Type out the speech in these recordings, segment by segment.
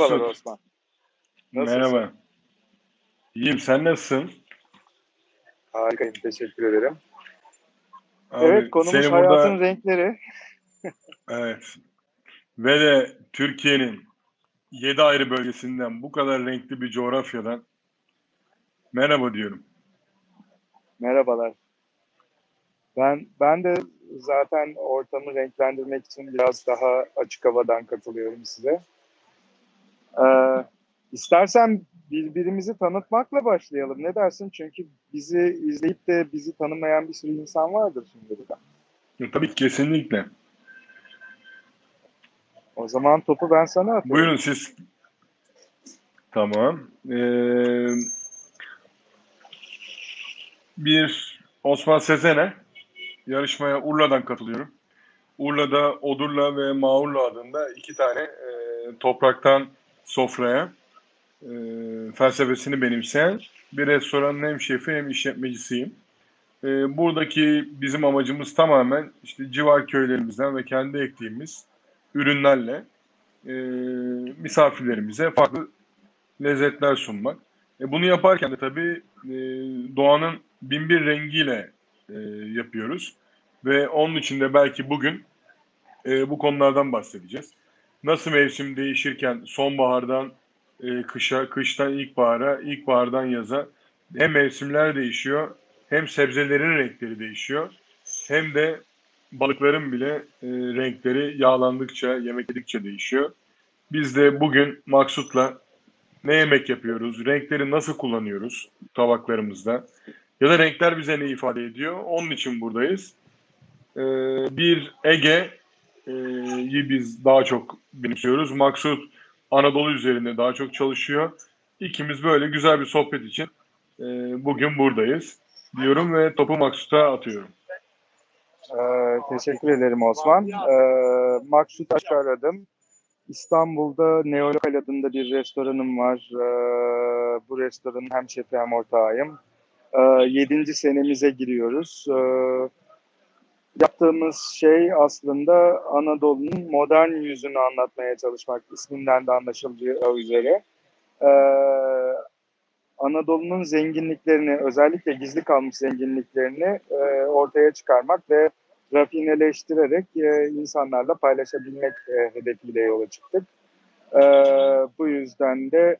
Merhabalar. Osman. Nasılsın? Merhaba. İyiyim. Sen nasılsın? Harikayım. Teşekkür ederim. Abi, evet konumuz hayatın burada renkleri. evet. Ve de Türkiye'nin 7 ayrı bölgesinden bu kadar renkli bir coğrafyadan merhaba diyorum. Merhabalar. Ben ben de zaten ortamı renklendirmek için biraz daha açık havadan katılıyorum size. Ee, istersen birbirimizi tanıtmakla başlayalım. Ne dersin? Çünkü bizi izleyip de bizi tanımayan bir sürü insan vardır şimdi. burada. Tabii ki kesinlikle. O zaman topu ben sana atıyorum. Buyurun siz. Tamam. Ee, bir Osman Sezen'e yarışmaya Urla'dan katılıyorum. Urla'da Odurla ve Mağurla adında iki tane e, topraktan sofraya e, felsefesini benimseyen bir restoranın hem şefi hem işletmecisiyim. E, buradaki bizim amacımız tamamen işte civar köylerimizden ve kendi ektiğimiz ürünlerle e, misafirlerimize farklı lezzetler sunmak. E, bunu yaparken de tabii e, doğanın binbir rengiyle e, yapıyoruz. Ve onun için de belki bugün e, bu konulardan bahsedeceğiz. Nasıl mevsim değişirken sonbahardan e, kışa, kıştan ilkbahara, ilkbahardan yaza hem mevsimler değişiyor hem sebzelerin renkleri değişiyor hem de balıkların bile e, renkleri yağlandıkça, yemek yedikçe değişiyor. Biz de bugün Maksut'la ne yemek yapıyoruz, renkleri nasıl kullanıyoruz tabaklarımızda ya da renkler bize ne ifade ediyor onun için buradayız. E, bir Ege'yi biz daha çok benimsiyoruz. Maksut Anadolu üzerinde daha çok çalışıyor. İkimiz böyle güzel bir sohbet için e, bugün buradayız diyorum ve topu Maksut'a atıyorum. Ee, teşekkür ederim Osman. Ee, Maksut Aşaradım. İstanbul'da Neolokal adında bir restoranım var. Ee, bu restoranın hem şefi hem ortağıyım. Ee, yedinci senemize giriyoruz. Ee, yaptığımız şey aslında Anadolu'nun modern yüzünü anlatmaya çalışmak. isminden de anlaşılacağı üzere. Ee, Anadolu'nun zenginliklerini, özellikle gizli kalmış zenginliklerini e, ortaya çıkarmak ve rafineleştirerek e, insanlarla paylaşabilmek e, hedefiyle yola çıktık. E, bu yüzden de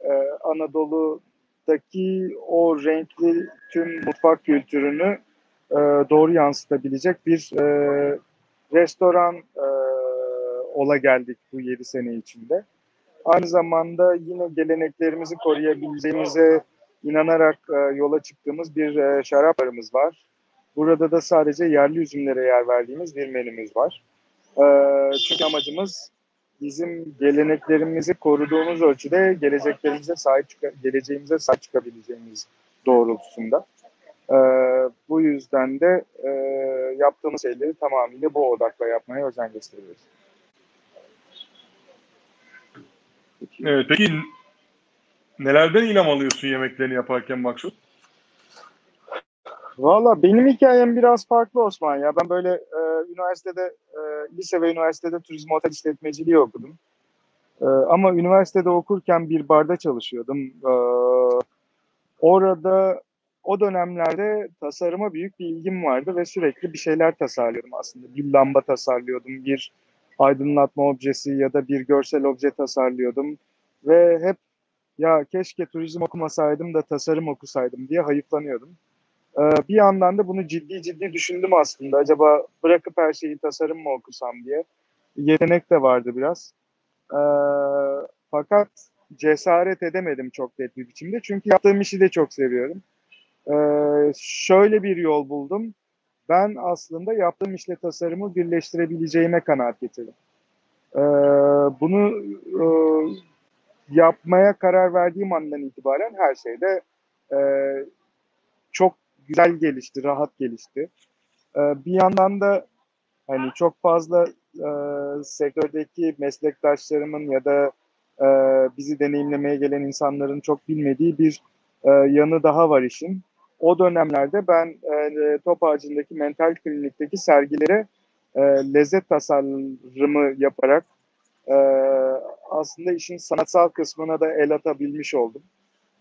e, Anadolu'daki o renkli tüm mutfak kültürünü e, doğru yansıtabilecek bir e, restoran e, ola geldik bu 7 sene içinde. Aynı zamanda yine geleneklerimizi koruyabileceğimize inanarak e, yola çıktığımız bir e, şarap barımız var. Burada da sadece yerli üzümlere yer verdiğimiz bir menümüz var. E, çünkü amacımız bizim geleneklerimizi koruduğumuz ölçüde geleceklerimize sahip geleceğimize sahip çıkabileceğimiz doğrultusunda. E, bu yüzden de e, yaptığımız şeyleri tamamıyla bu odakla yapmaya özen gösteriyoruz. Evet, peki nelerden ilham alıyorsun yemeklerini yaparken Maksut? Valla benim hikayem biraz farklı Osman ya. Ben böyle e, üniversitede, e, lise ve üniversitede turizm otel işletmeciliği okudum. E, ama üniversitede okurken bir barda çalışıyordum. E, orada o dönemlerde tasarıma büyük bir ilgim vardı ve sürekli bir şeyler tasarlıyordum aslında. Bir lamba tasarlıyordum, bir aydınlatma objesi ya da bir görsel obje tasarlıyordum. Ve hep ya keşke turizm okumasaydım da tasarım okusaydım diye hayıflanıyordum. Ee, bir yandan da bunu ciddi ciddi düşündüm aslında. Acaba bırakıp her şeyi tasarım mı okusam diye. Yetenek de vardı biraz. Ee, fakat cesaret edemedim çok net bir biçimde. Çünkü yaptığım işi de çok seviyorum. Ee, şöyle bir yol buldum. Ben aslında yaptığım işle tasarımı birleştirebileceğime kanaat getirdim. Ee, bunu e, yapmaya karar verdiğim andan itibaren her şeyde e, çok güzel gelişti, rahat gelişti. Ee, bir yandan da hani çok fazla e, sektördeki meslektaşlarımın ya da e, bizi deneyimlemeye gelen insanların çok bilmediği bir e, yanı daha var işin. O dönemlerde ben e, Top Ağacı'ndaki mental klinikteki sergilere e, lezzet tasarımı yaparak e, aslında işin sanatsal kısmına da el atabilmiş oldum.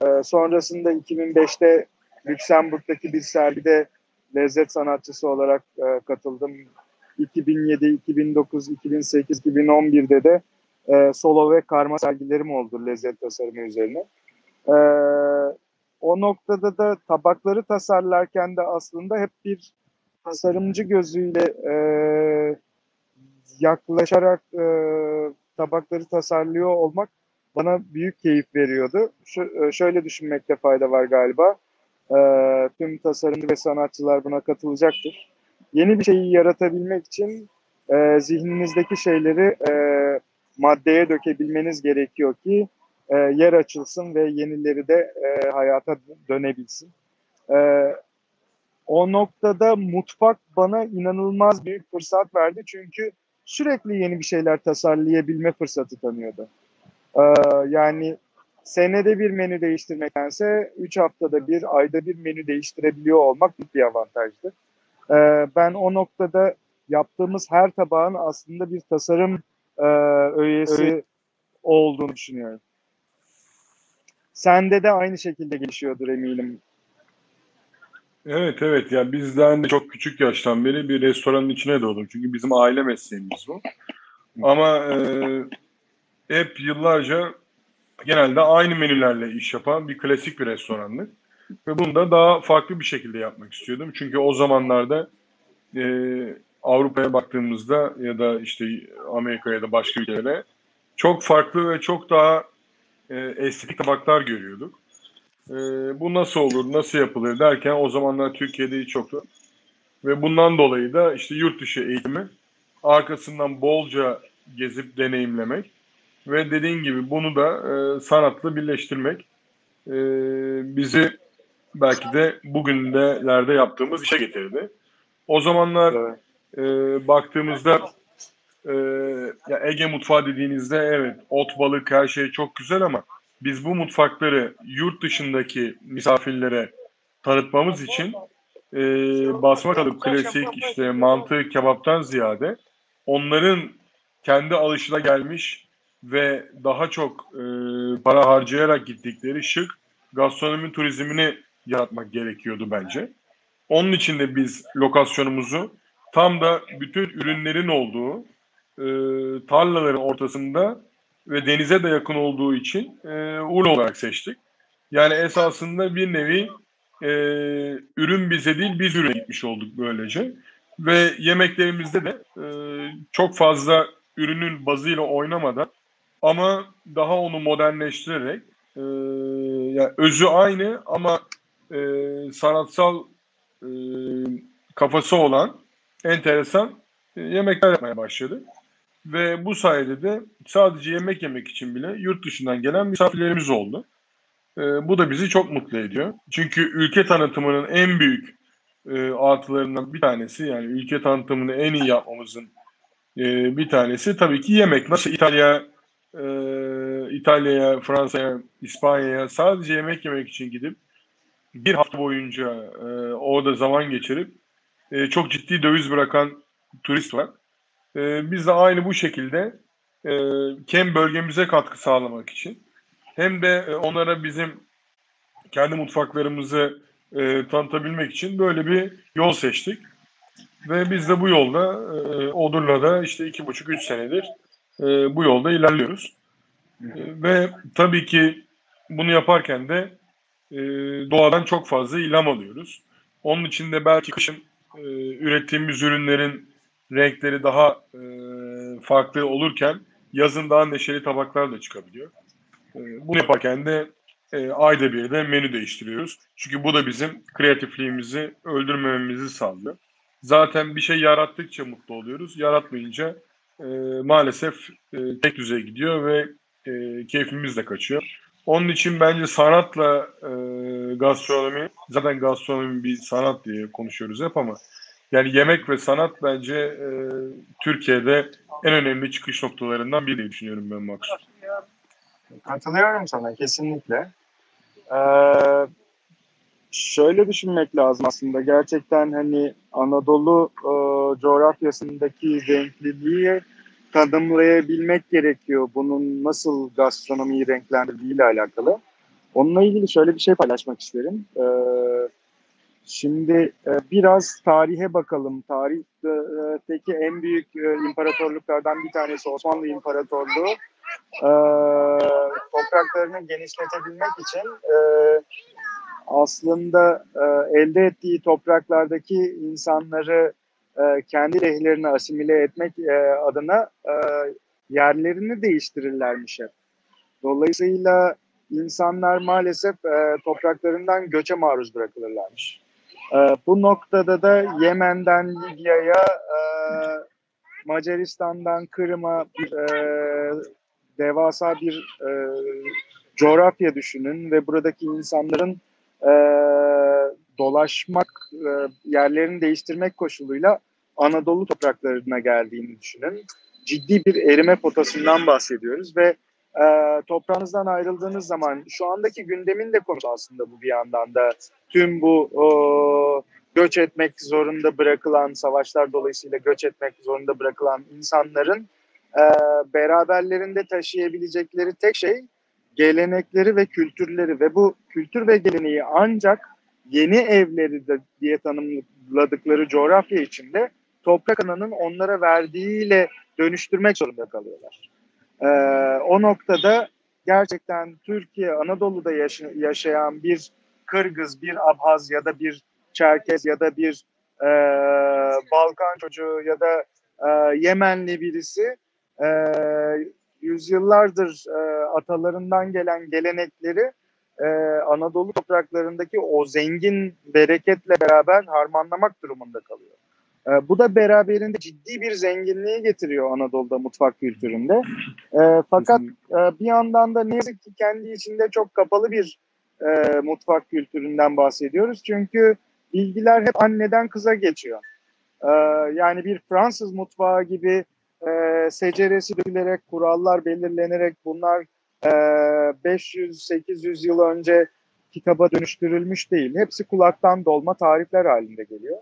E, sonrasında 2005'te Lüksemburg'daki bir sergide lezzet sanatçısı olarak e, katıldım. 2007, 2009, 2008, 2011'de de e, solo ve karma sergilerim oldu lezzet tasarımı üzerine. E, o noktada da tabakları tasarlarken de aslında hep bir tasarımcı gözüyle e, yaklaşarak e, tabakları tasarlıyor olmak bana büyük keyif veriyordu. Şu, şöyle düşünmekte fayda var galiba. E, tüm tasarımcı ve sanatçılar buna katılacaktır. Yeni bir şeyi yaratabilmek için e, zihninizdeki şeyleri e, maddeye dökebilmeniz gerekiyor ki e, yer açılsın ve yenileri de e, hayata dönebilsin. E, o noktada mutfak bana inanılmaz büyük fırsat verdi çünkü sürekli yeni bir şeyler tasarlayabilme fırsatı tanıyordu. Ee, yani senede bir menü değiştirmektense 3 haftada bir, ayda bir menü değiştirebiliyor olmak büyük bir avantajdı. Ee, ben o noktada yaptığımız her tabağın aslında bir tasarım e, öğesi evet. olduğunu düşünüyorum. Sende de aynı şekilde gelişiyordur eminim. Evet evet yani bizden de çok küçük yaştan beri bir restoranın içine doğdum. Çünkü bizim aile mesleğimiz bu. Ama e, hep yıllarca genelde aynı menülerle iş yapan bir klasik bir restoranlık. Ve bunu da daha farklı bir şekilde yapmak istiyordum. Çünkü o zamanlarda e, Avrupa'ya baktığımızda ya da işte Amerika'ya da başka ülkelere çok farklı ve çok daha e, estetik tabaklar görüyorduk. E, bu nasıl olur, nasıl yapılır derken o zamanlar Türkiye'de hiç yoktu. Ve bundan dolayı da işte yurt dışı eğitimi arkasından bolca gezip deneyimlemek ve dediğin gibi bunu da e, sanatla birleştirmek e, bizi belki de bugünlerde yaptığımız işe getirdi. O zamanlar evet. e, baktığımızda e, ya Ege mutfağı dediğinizde evet ot balık her şey çok güzel ama biz bu mutfakları yurt dışındaki misafirlere tanıtmamız için e, basma kalıp klasik işte mantı kebaptan ziyade onların kendi alışına gelmiş ve daha çok e, para harcayarak gittikleri şık gastronomi turizmini yaratmak gerekiyordu bence. Onun için de biz lokasyonumuzu tam da bütün ürünlerin olduğu e, tarlaların ortasında ve denize de yakın olduğu için e, Urla olarak seçtik. Yani esasında bir nevi e, ürün bize değil biz ürüne gitmiş olduk böylece. Ve yemeklerimizde de e, çok fazla ürünün bazıyla oynamadan ama daha onu modernleştirerek e, yani özü aynı ama e, sanatsal e, kafası olan enteresan e, yemekler yapmaya başladı. Ve bu sayede de sadece yemek yemek için bile yurt dışından gelen misafirlerimiz oldu. E, bu da bizi çok mutlu ediyor. Çünkü ülke tanıtımının en büyük e, artılarından bir tanesi yani ülke tanıtımını en iyi yapmamızın e, bir tanesi tabii ki yemek. Nasıl İtalya e, İtalya'ya, Fransa'ya, İspanya'ya sadece yemek yemek için gidip bir hafta boyunca e, orada zaman geçirip e, çok ciddi döviz bırakan turist var. E, biz de aynı bu şekilde e, hem bölgemize katkı sağlamak için hem de e, onlara bizim kendi mutfaklarımızı e, tanıtabilmek için böyle bir yol seçtik. Ve biz de bu yolda e, Odurla'da işte iki buçuk üç senedir e, bu yolda ilerliyoruz. E, ve tabii ki bunu yaparken de e, doğadan çok fazla ilham alıyoruz. Onun için de belki kışın e, ürettiğimiz ürünlerin renkleri daha e, farklı olurken yazın daha neşeli tabaklar da çıkabiliyor. E, bunu yaparken de e, ayda bir de menü değiştiriyoruz. Çünkü bu da bizim kreatifliğimizi öldürmememizi sağlıyor. Zaten bir şey yarattıkça mutlu oluyoruz. Yaratmayınca e, maalesef e, tek düzey gidiyor ve e, keyfimiz de kaçıyor. Onun için bence sanatla e, gastronomi, zaten gastronomi bir sanat diye konuşuyoruz hep ama yani yemek ve sanat bence e, Türkiye'de en önemli çıkış noktalarından biri düşünüyorum ben Maksut. Katılıyorum sana kesinlikle. Ee, şöyle düşünmek lazım aslında. Gerçekten hani Anadolu e, coğrafyasındaki renkliliği tanımlayabilmek gerekiyor. Bunun nasıl gastronomiyi renklendirdiği ile alakalı. Onunla ilgili şöyle bir şey paylaşmak isterim. Ee, şimdi e, biraz tarihe bakalım. Tarihteki en büyük e, imparatorluklardan bir tanesi Osmanlı İmparatorluğu. E, topraklarını genişletebilmek için aslında elde ettiği topraklardaki insanları kendi lehlerine asimile etmek adına yerlerini değiştirirlermiş hep. Dolayısıyla insanlar maalesef topraklarından göçe maruz bırakılırlarmış. E, bu noktada da Yemen'den Libya'ya, e, Macaristan'dan Kırım'a e, devasa bir e, coğrafya düşünün ve buradaki insanların e, dolaşmak, e, yerlerini değiştirmek koşuluyla Anadolu topraklarına geldiğini düşünün. Ciddi bir erime potasından bahsediyoruz ve e, toprağınızdan ayrıldığınız zaman şu andaki gündemin de konusu aslında bu bir yandan da tüm bu e, göç etmek zorunda bırakılan savaşlar dolayısıyla göç etmek zorunda bırakılan insanların e, beraberlerinde taşıyabilecekleri tek şey gelenekleri ve kültürleri ve bu kültür ve geleneği ancak yeni evleri de diye tanımladıkları coğrafya içinde toprak ananın onlara verdiğiyle dönüştürmek zorunda kalıyorlar. Ee, o noktada gerçekten Türkiye, Anadolu'da yaşa- yaşayan bir Kırgız, bir Abhaz ya da bir Çerkez ya da bir e, Balkan çocuğu ya da e, Yemenli birisi e, yüzyıllardır e, atalarından gelen gelenekleri e, Anadolu topraklarındaki o zengin bereketle beraber harmanlamak durumunda kalıyor. E, bu da beraberinde ciddi bir zenginliği getiriyor Anadolu'da mutfak kültüründe. E, fakat e, bir yandan da ne yazık ki kendi içinde çok kapalı bir e, mutfak kültüründen bahsediyoruz. Çünkü bilgiler hep anneden kıza geçiyor. E, yani bir Fransız mutfağı gibi e, seceresi dökülerek, kurallar belirlenerek bunlar e, 500-800 yıl önce kitaba dönüştürülmüş değil. Hepsi kulaktan dolma tarifler halinde geliyor.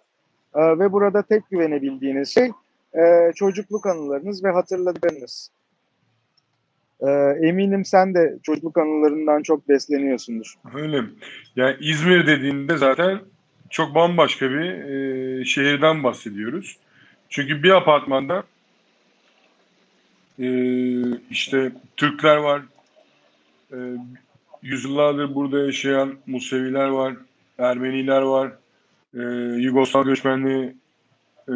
E, ve burada tek güvenebildiğiniz şey e, çocukluk anılarınız ve hatırladıklarınız. E, eminim sen de çocukluk anılarından çok besleniyorsundur. Öyle. Yani İzmir dediğinde zaten çok bambaşka bir e, şehirden bahsediyoruz. Çünkü bir apartmanda e, işte Türkler var, e, yüzyıllardır burada yaşayan Museviler var, Ermeniler var, e, Yugoslav göçmenli e,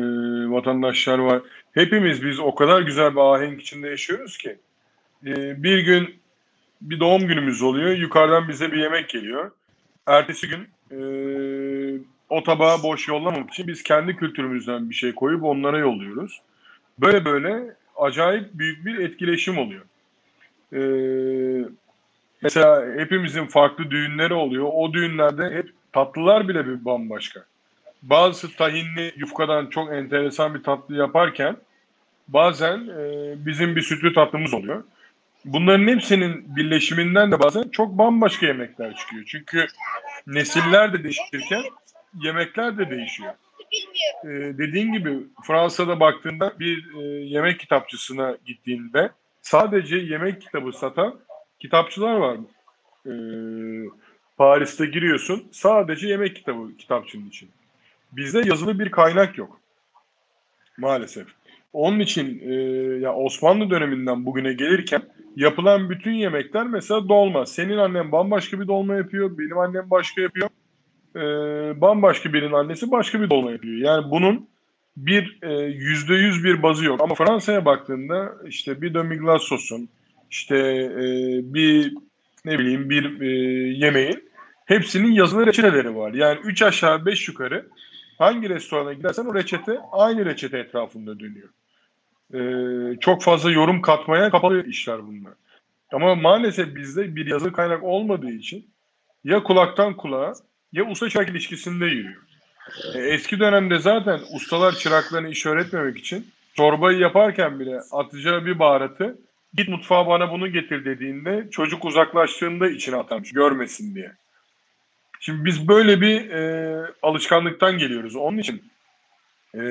vatandaşlar var. Hepimiz biz o kadar güzel bir ahenk içinde yaşıyoruz ki e, bir gün bir doğum günümüz oluyor. Yukarıdan bize bir yemek geliyor. Ertesi gün e, o tabağı boş yollamamak için biz kendi kültürümüzden bir şey koyup onlara yolluyoruz. Böyle böyle acayip büyük bir etkileşim oluyor. Ee, mesela hepimizin farklı düğünleri oluyor. O düğünlerde hep tatlılar bile bir bambaşka. Bazısı tahinli yufkadan çok enteresan bir tatlı yaparken bazen e, bizim bir sütlü tatlımız oluyor. Bunların hepsinin birleşiminden de bazen çok bambaşka yemekler çıkıyor. Çünkü nesiller de değişirken yemekler de değişiyor. Ee, dediğin gibi Fransa'da baktığında bir e, yemek kitapçısına gittiğinde sadece yemek kitabı satan kitapçılar var. Ee, Paris'te giriyorsun sadece yemek kitabı kitapçının için. Bizde yazılı bir kaynak yok. Maalesef. Onun için e, ya Osmanlı döneminden bugüne gelirken yapılan bütün yemekler mesela dolma. Senin annen bambaşka bir dolma yapıyor, benim annem başka yapıyor. E, bambaşka birinin annesi başka bir dolma yapıyor. Yani bunun bir e, yüzde yüz bir bazı yok. Ama Fransa'ya baktığında işte bir demi sosun, işte e, bir ne bileyim bir e, yemeğin hepsinin yazılı reçeteleri var. Yani üç aşağı beş yukarı hangi restorana gidersen o reçete aynı reçete etrafında dönüyor. Ee, çok fazla yorum katmaya kapalı işler bunlar. Ama maalesef bizde bir yazılı kaynak olmadığı için ya kulaktan kulağa ya usta çırak ilişkisinde yürüyor. Ee, eski dönemde zaten ustalar çıraklarını iş öğretmemek için çorbayı yaparken bile atacağı bir baharatı git mutfağa bana bunu getir dediğinde çocuk uzaklaştığında içine atarmış görmesin diye. Şimdi biz böyle bir e, alışkanlıktan geliyoruz. Onun için e,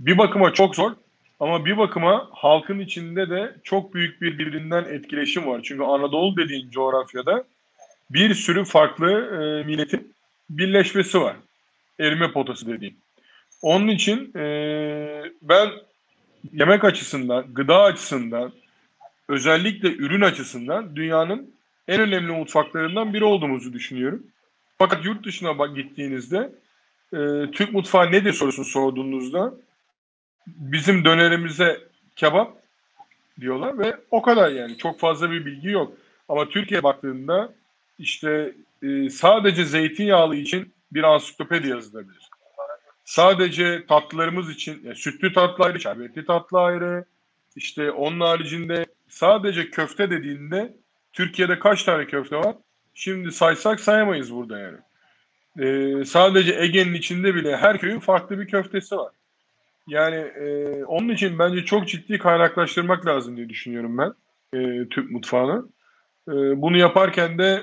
bir bakıma çok zor Ama bir bakıma halkın içinde de çok büyük bir birbirinden etkileşim var. Çünkü Anadolu dediğin coğrafyada bir sürü farklı e, milletin birleşmesi var. Erime potası dediğim. Onun için e, ben yemek açısından, gıda açısından, özellikle ürün açısından dünyanın en önemli mutfaklarından biri olduğumuzu düşünüyorum. Fakat yurt dışına gittiğinizde e, Türk mutfağı nedir sorusunu sorduğunuzda bizim dönerimize kebap diyorlar ve o kadar yani çok fazla bir bilgi yok. Ama Türkiye baktığında işte e, sadece zeytinyağlı için bir ansiklopedi yazılabilir. Sadece tatlılarımız için yani sütlü tatlı ayrı, şerbetli tatlı ayrı. İşte onun haricinde sadece köfte dediğinde Türkiye'de kaç tane köfte var? Şimdi saysak sayamayız burada yani. Ee, sadece Ege'nin içinde bile her köyün farklı bir köftesi var. Yani e, onun için bence çok ciddi kaynaklaştırmak lazım diye düşünüyorum ben e, Türk mutfağını. E, bunu yaparken de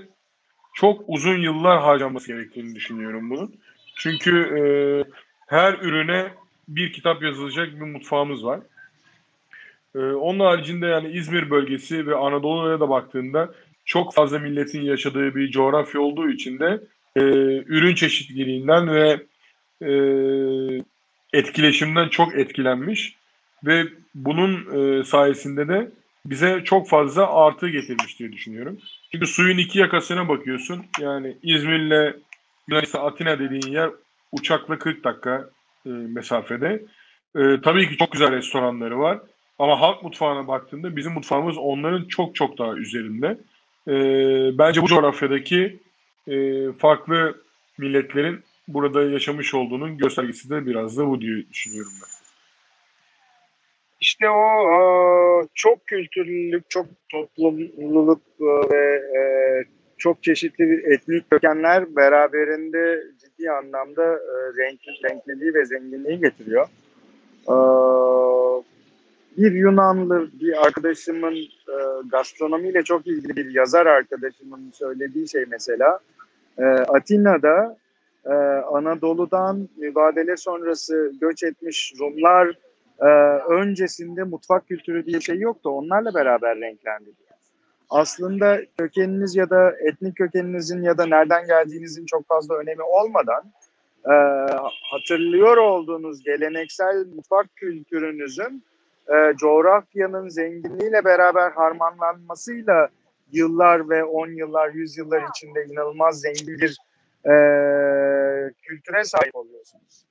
çok uzun yıllar harcaması gerektiğini düşünüyorum bunun. Çünkü e, her ürüne bir kitap yazılacak bir mutfağımız var. E, onun haricinde yani İzmir bölgesi ve Anadolu'ya da baktığında çok fazla milletin yaşadığı bir coğrafya olduğu için de e, ürün çeşitliliğinden ve e, etkileşimden çok etkilenmiş ve bunun e, sayesinde de bize çok fazla artı getirmiş diye düşünüyorum. Çünkü suyun iki yakasına bakıyorsun. Yani İzmir'le Yunanistan Atina dediğin yer uçakla 40 dakika e, mesafede. E, tabii ki çok güzel restoranları var. Ama halk mutfağına baktığında bizim mutfağımız onların çok çok daha üzerinde. E, bence bu coğrafyadaki e, farklı milletlerin burada yaşamış olduğunun göstergesi de biraz da bu diye düşünüyorum ben. İşte o çok kültürlülük, çok toplumluluk ve e, çok çeşitli etnik kökenler beraberinde ciddi anlamda e, renkli, renkliliği ve zenginliği getiriyor. Bir Yunanlı bir arkadaşımın e, gastronomiyle çok ilgili bir yazar arkadaşımın söylediği şey mesela Atina'da Anadolu'dan mübadele sonrası göç etmiş Rumlar e, öncesinde mutfak kültürü diye şey yoktu. Onlarla beraber renklendi. Aslında kökeniniz ya da etnik kökeninizin ya da nereden geldiğinizin çok fazla önemi olmadan e, hatırlıyor olduğunuz geleneksel mutfak kültürünüzün e, coğrafyanın zenginliğiyle beraber harmanlanmasıyla yıllar ve on yıllar, yüz yıllar içinde inanılmaz zengin bir e, kültüre sahip oluyorsunuz.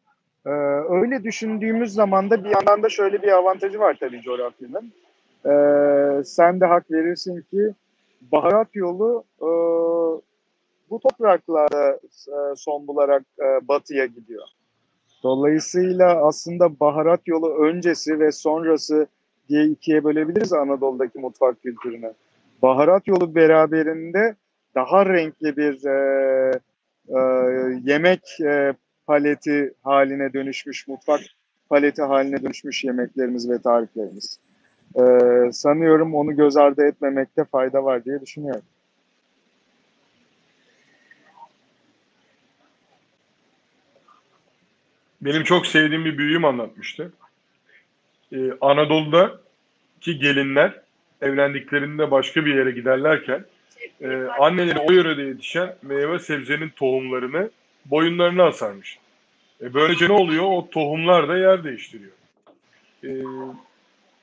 Ee, öyle düşündüğümüz zaman da bir yandan da şöyle bir avantajı var tabii coğrafyanın. Ee, sen de hak verirsin ki baharat yolu e, bu topraklarda e, son bularak e, batıya gidiyor. Dolayısıyla aslında baharat yolu öncesi ve sonrası diye ikiye bölebiliriz Anadolu'daki mutfak kültürünü. Baharat yolu beraberinde daha renkli bir e, e, yemek e, paleti haline dönüşmüş, mutfak paleti haline dönüşmüş yemeklerimiz ve tariflerimiz. Ee, sanıyorum onu göz ardı etmemekte fayda var diye düşünüyorum. Benim çok sevdiğim bir büyüğüm anlatmıştı. Ee, Anadolu'daki gelinler evlendiklerinde başka bir yere giderlerken e, anneleri o yörede yetişen meyve sebzenin tohumlarını boyunlarına asarmış. E böylece ne oluyor? O tohumlar da yer değiştiriyor. E,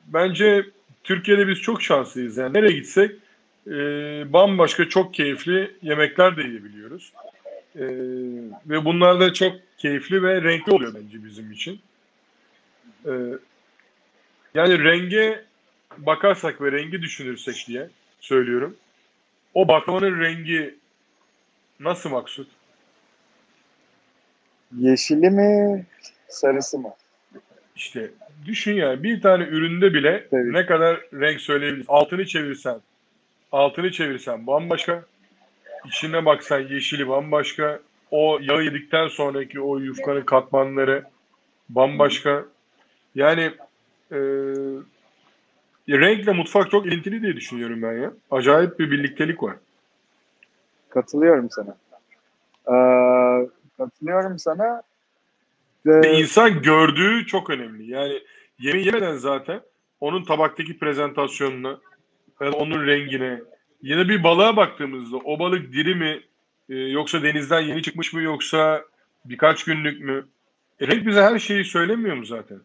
bence Türkiye'de biz çok şanslıyız. Yani nereye gitsek e, bambaşka çok keyifli yemekler de yiyebiliyoruz. E, ve bunlar da çok keyifli ve renkli oluyor bence bizim için. E, yani renge bakarsak ve rengi düşünürsek diye söylüyorum. O baklavanın rengi nasıl maksut? Yeşili mi, sarısı mı? İşte düşün yani bir tane üründe bile evet. ne kadar renk söyleyebilirsin. Altını çevirsen, altını çevirsen bambaşka. İçine baksan yeşili bambaşka. O yağı yedikten sonraki o yufkanın katmanları bambaşka. Yani e, renkle mutfak çok ilintili diye düşünüyorum ben ya. Acayip bir birliktelik var. Katılıyorum sana. Ee, Katılıyorum sana. Ee, insan gördüğü çok önemli. Yani yemeği yemeden zaten onun tabaktaki da onun rengine da bir balığa baktığımızda o balık diri mi e, yoksa denizden yeni çıkmış mı yoksa birkaç günlük mü? E, renk bize her şeyi söylemiyor mu zaten?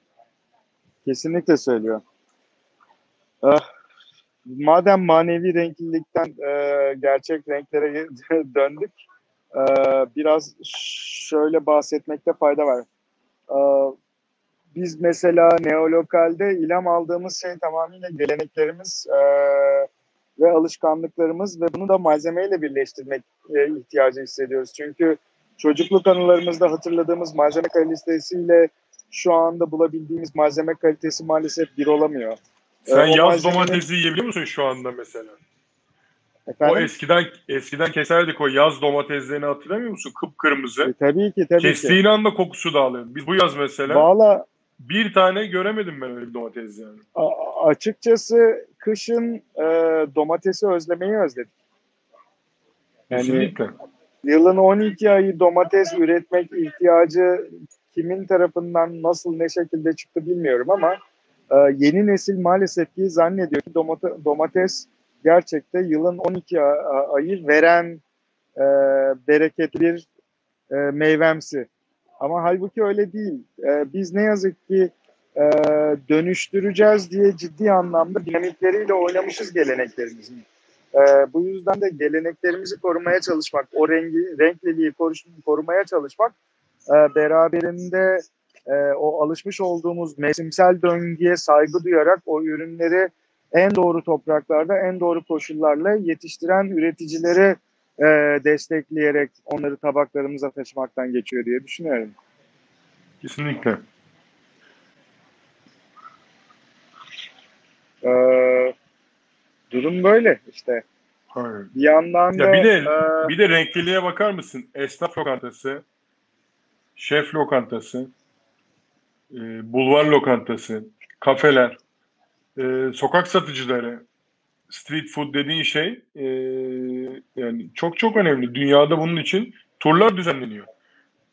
Kesinlikle söylüyor. Ah, madem manevi renklilikten e, gerçek renklere döndük, e, biraz şöyle bahsetmekte fayda var. E, biz mesela neolokalde ilham aldığımız şey tamamıyla geleneklerimiz e, ve alışkanlıklarımız ve bunu da malzemeyle birleştirmek e, ihtiyacı hissediyoruz. Çünkü çocukluk anılarımızda hatırladığımız malzeme kalitesiyle şu anda bulabildiğimiz malzeme kalitesi maalesef bir olamıyor. Sen ee, yaz malzemenin... domatesi yiyebiliyor musun şu anda mesela? Efendim? O eskiden eskiden keserdik o yaz domateslerini hatırlamıyor musun? Kıpkırmızı. E, tabii ki tabii Kestiğin ki. anda kokusu dağılıyor. Biz bu yaz mesela Valla bir tane göremedim ben öyle bir domates yani. A- açıkçası kışın e, domatesi özlemeyi özledik. Yani Kesinlikle. Yılın 12 ayı domates üretmek ihtiyacı kimin tarafından nasıl ne şekilde çıktı bilmiyorum ama e, yeni nesil maalesef ki zannediyor ki domates gerçekten yılın 12 ayı veren e, bereketli bir e, meyvemsi. Ama halbuki öyle değil. E, biz ne yazık ki e, dönüştüreceğiz diye ciddi anlamda dinamikleriyle oynamışız geleneklerimizin. E, bu yüzden de geleneklerimizi korumaya çalışmak, o rengi, renkliliği korumaya çalışmak e, beraberinde e, o alışmış olduğumuz mevsimsel döngüye saygı duyarak o ürünleri en doğru topraklarda, en doğru koşullarla yetiştiren üreticileri e, destekleyerek onları tabaklarımıza taşımaktan geçiyor diye düşünüyorum. Kesinlikle. Ee, durum böyle işte. Hayır. Bir yandan da bir de e, bir de renkliliğe bakar mısın? Esnaf lokantası, şef lokantası, e, bulvar lokantası, kafeler, e, sokak satıcıları, street food dediğin şey e, yani çok çok önemli. Dünyada bunun için turlar düzenleniyor.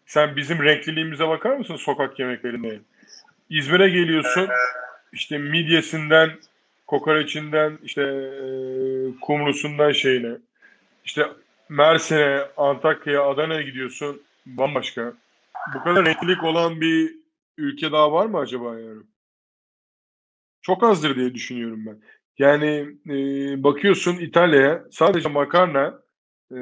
Sen bizim renkliliğimize bakar mısın sokak yemeklerinde? İzmir'e geliyorsun işte midyesinden, kokoreçinden, işte e, kumrusundan şeyine. İşte Mersin'e, Antakya'ya, Adana'ya gidiyorsun bambaşka. Bu kadar renklilik olan bir ülke daha var mı acaba yani? Çok azdır diye düşünüyorum ben. Yani e, bakıyorsun İtalya'ya sadece makarna, e,